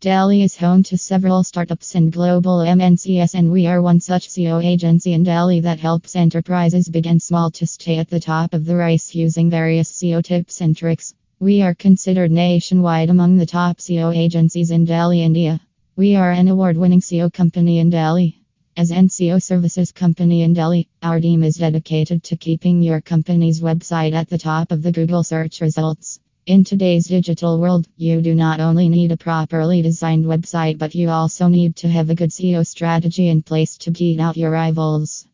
Delhi is home to several startups and global MNCs, and we are one such SEO agency in Delhi that helps enterprises big and small to stay at the top of the race using various SEO tips and tricks. We are considered nationwide among the top SEO agencies in Delhi, India. We are an award winning SEO company in Delhi. As SEO services company in Delhi, our team is dedicated to keeping your company's website at the top of the Google search results. In today's digital world, you do not only need a properly designed website, but you also need to have a good SEO strategy in place to beat out your rivals.